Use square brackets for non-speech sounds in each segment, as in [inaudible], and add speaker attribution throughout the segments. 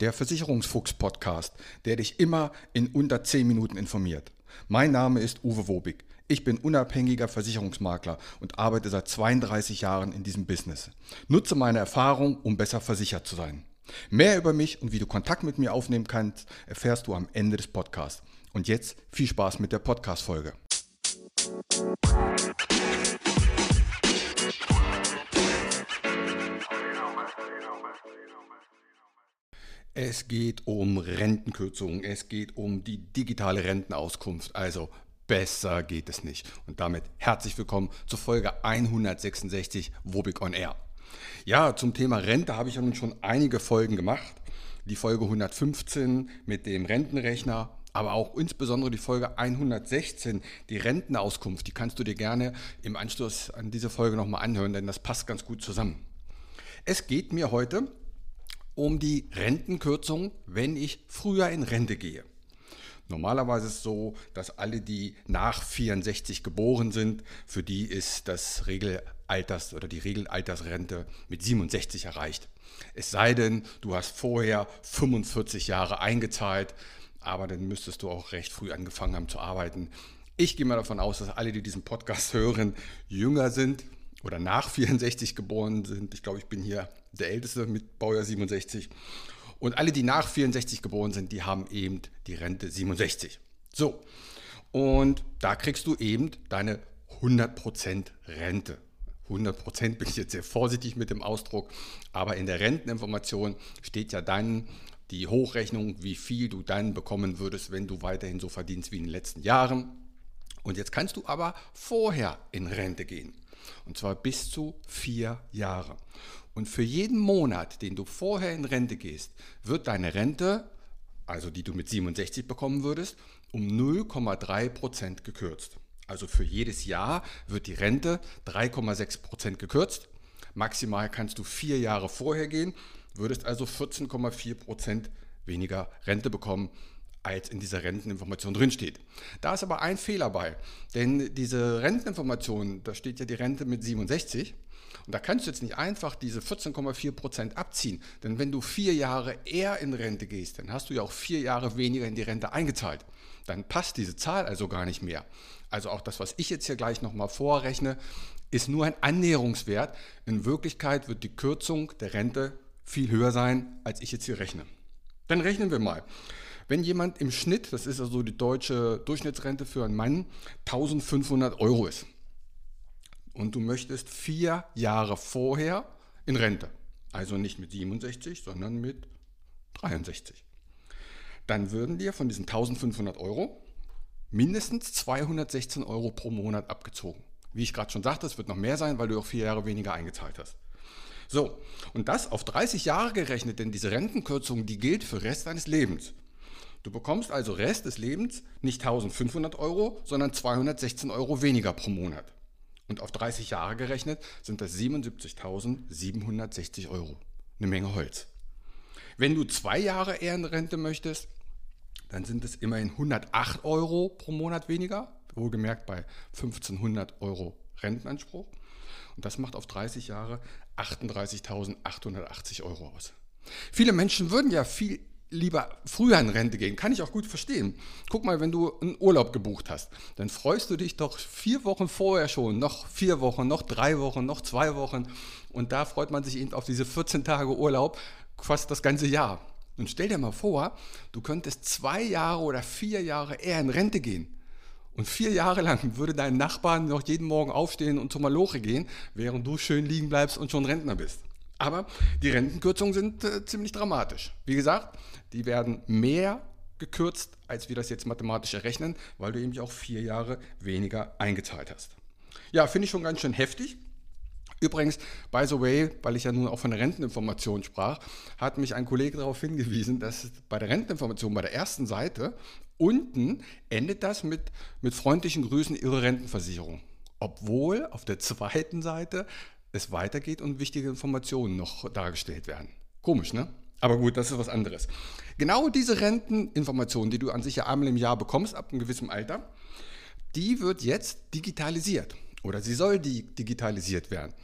Speaker 1: der Versicherungsfuchs-Podcast, der dich immer in unter 10 Minuten informiert. Mein Name ist Uwe Wobig. Ich bin unabhängiger Versicherungsmakler und arbeite seit 32 Jahren in diesem Business. Nutze meine Erfahrung, um besser versichert zu sein. Mehr über mich und wie du Kontakt mit mir aufnehmen kannst, erfährst du am Ende des Podcasts. Und jetzt viel Spaß mit der Podcast-Folge. Es geht um Rentenkürzungen, es geht um die digitale Rentenauskunft. Also besser geht es nicht. Und damit herzlich willkommen zur Folge 166 Wobig on Air. Ja, zum Thema Rente habe ich ja nun schon einige Folgen gemacht. Die Folge 115 mit dem Rentenrechner, aber auch insbesondere die Folge 116, die Rentenauskunft. Die kannst du dir gerne im Anschluss an diese Folge nochmal anhören, denn das passt ganz gut zusammen. Es geht mir heute um die Rentenkürzung, wenn ich früher in Rente gehe. Normalerweise ist es so, dass alle, die nach 64 geboren sind, für die ist das Regelalters oder die Regelaltersrente mit 67 erreicht. Es sei denn, du hast vorher 45 Jahre eingezahlt, aber dann müsstest du auch recht früh angefangen haben zu arbeiten. Ich gehe mal davon aus, dass alle, die diesen Podcast [laughs] hören, jünger sind, oder nach [laughs] 64 geboren sind. Ich glaube, ich bin hier der Älteste mit Baujahr 67. Und alle, die nach 64 geboren sind, die haben eben die Rente 67. So, und da kriegst du eben deine 100% Rente. 100% bin ich jetzt sehr vorsichtig mit dem Ausdruck, aber in der Renteninformation steht ja dann die Hochrechnung, wie viel du dann bekommen würdest, wenn du weiterhin so verdienst wie in den letzten Jahren. Und jetzt kannst du aber vorher in Rente gehen. Und zwar bis zu vier Jahre. Und für jeden Monat, den du vorher in Rente gehst, wird deine Rente, also die du mit 67 bekommen würdest, um 0,3 Prozent gekürzt. Also für jedes Jahr wird die Rente 3,6 Prozent gekürzt. Maximal kannst du vier Jahre vorher gehen, würdest also 14,4 Prozent weniger Rente bekommen als in dieser Renteninformation drinsteht. Da ist aber ein Fehler bei, denn diese Renteninformation, da steht ja die Rente mit 67 und da kannst du jetzt nicht einfach diese 14,4 Prozent abziehen, denn wenn du vier Jahre eher in Rente gehst, dann hast du ja auch vier Jahre weniger in die Rente eingezahlt. Dann passt diese Zahl also gar nicht mehr. Also auch das, was ich jetzt hier gleich nochmal vorrechne, ist nur ein Annäherungswert. In Wirklichkeit wird die Kürzung der Rente viel höher sein, als ich jetzt hier rechne. Dann rechnen wir mal. Wenn jemand im Schnitt, das ist also die deutsche Durchschnittsrente für einen Mann, 1500 Euro ist und du möchtest vier Jahre vorher in Rente, also nicht mit 67, sondern mit 63, dann würden dir von diesen 1500 Euro mindestens 216 Euro pro Monat abgezogen. Wie ich gerade schon sagte, es wird noch mehr sein, weil du auch vier Jahre weniger eingezahlt hast. So, und das auf 30 Jahre gerechnet, denn diese Rentenkürzung, die gilt für Rest deines Lebens. Du bekommst also Rest des Lebens nicht 1500 Euro, sondern 216 Euro weniger pro Monat. Und auf 30 Jahre gerechnet sind das 77.760 Euro. Eine Menge Holz. Wenn du zwei Jahre eher in Rente möchtest, dann sind es immerhin 108 Euro pro Monat weniger, wohlgemerkt bei 1500 Euro Rentenanspruch. Und das macht auf 30 Jahre 38.880 Euro aus. Viele Menschen würden ja viel lieber früher in Rente gehen. Kann ich auch gut verstehen. Guck mal, wenn du einen Urlaub gebucht hast, dann freust du dich doch vier Wochen vorher schon, noch vier Wochen, noch drei Wochen, noch zwei Wochen. Und da freut man sich eben auf diese 14 Tage Urlaub fast das ganze Jahr. Und stell dir mal vor, du könntest zwei Jahre oder vier Jahre eher in Rente gehen. Und vier Jahre lang würde dein Nachbarn noch jeden Morgen aufstehen und zum Maloche gehen, während du schön liegen bleibst und schon Rentner bist. Aber die Rentenkürzungen sind äh, ziemlich dramatisch. Wie gesagt, die werden mehr gekürzt, als wir das jetzt mathematisch errechnen, weil du eben auch vier Jahre weniger eingezahlt hast. Ja, finde ich schon ganz schön heftig. Übrigens, by the way, weil ich ja nun auch von der Renteninformation sprach, hat mich ein Kollege darauf hingewiesen, dass bei der Renteninformation bei der ersten Seite unten endet das mit, mit freundlichen Grüßen Ihre Rentenversicherung. Obwohl auf der zweiten Seite es weitergeht und wichtige Informationen noch dargestellt werden. Komisch, ne? Aber gut, das ist was anderes. Genau diese Renteninformation, die du an sich ja einmal im Jahr bekommst, ab einem gewissen Alter, die wird jetzt digitalisiert oder sie soll digitalisiert werden.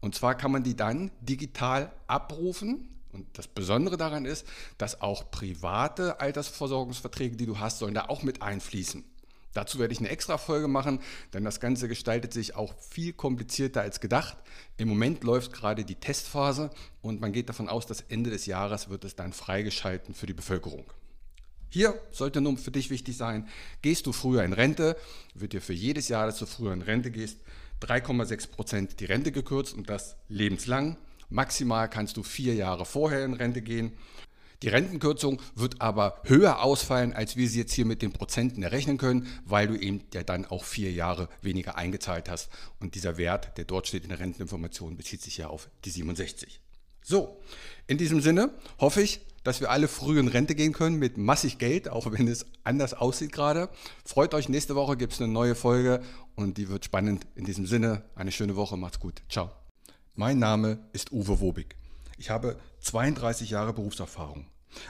Speaker 1: Und zwar kann man die dann digital abrufen Und das Besondere daran ist, dass auch private Altersversorgungsverträge, die du hast, sollen da auch mit einfließen. Dazu werde ich eine extra Folge machen, denn das Ganze gestaltet sich auch viel komplizierter als gedacht. Im Moment läuft gerade die Testphase und man geht davon aus, dass Ende des Jahres wird es dann freigeschalten für die Bevölkerung. Hier sollte nun für dich wichtig sein, gehst du früher in Rente, wird dir für jedes Jahr, dass du früher in Rente gehst, 3,6 Prozent die Rente gekürzt und das lebenslang. Maximal kannst du vier Jahre vorher in Rente gehen. Die Rentenkürzung wird aber höher ausfallen, als wir sie jetzt hier mit den Prozenten errechnen können, weil du eben ja dann auch vier Jahre weniger eingezahlt hast. Und dieser Wert, der dort steht in der Renteninformation, bezieht sich ja auf die 67. So, in diesem Sinne hoffe ich, dass wir alle früh in Rente gehen können mit massig Geld, auch wenn es anders aussieht gerade. Freut euch, nächste Woche gibt es eine neue Folge und die wird spannend. In diesem Sinne, eine schöne Woche, macht's gut. Ciao. Mein Name ist Uwe Wobig. Ich habe 32 Jahre Berufserfahrung.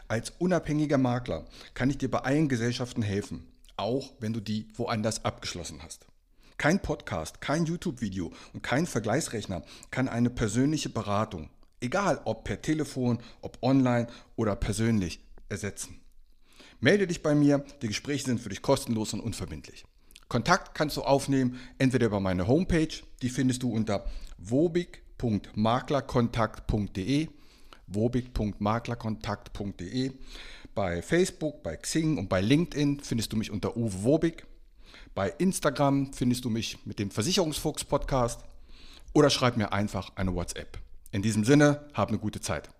Speaker 1: Als unabhängiger Makler kann ich dir bei allen Gesellschaften helfen, auch wenn du die woanders abgeschlossen hast. Kein Podcast, kein YouTube-Video und kein Vergleichsrechner kann eine persönliche Beratung, egal ob per Telefon, ob online oder persönlich, ersetzen. Melde dich bei mir, die Gespräche sind für dich kostenlos und unverbindlich. Kontakt kannst du aufnehmen, entweder über meine Homepage, die findest du unter wobig.com wobig.maklerkontakt.de wobig.maklerkontakt.de Bei Facebook, bei Xing und bei LinkedIn findest du mich unter Uwe Wobig. Bei Instagram findest du mich mit dem Versicherungsfuchs Podcast oder schreib mir einfach eine WhatsApp. In diesem Sinne, hab eine gute Zeit.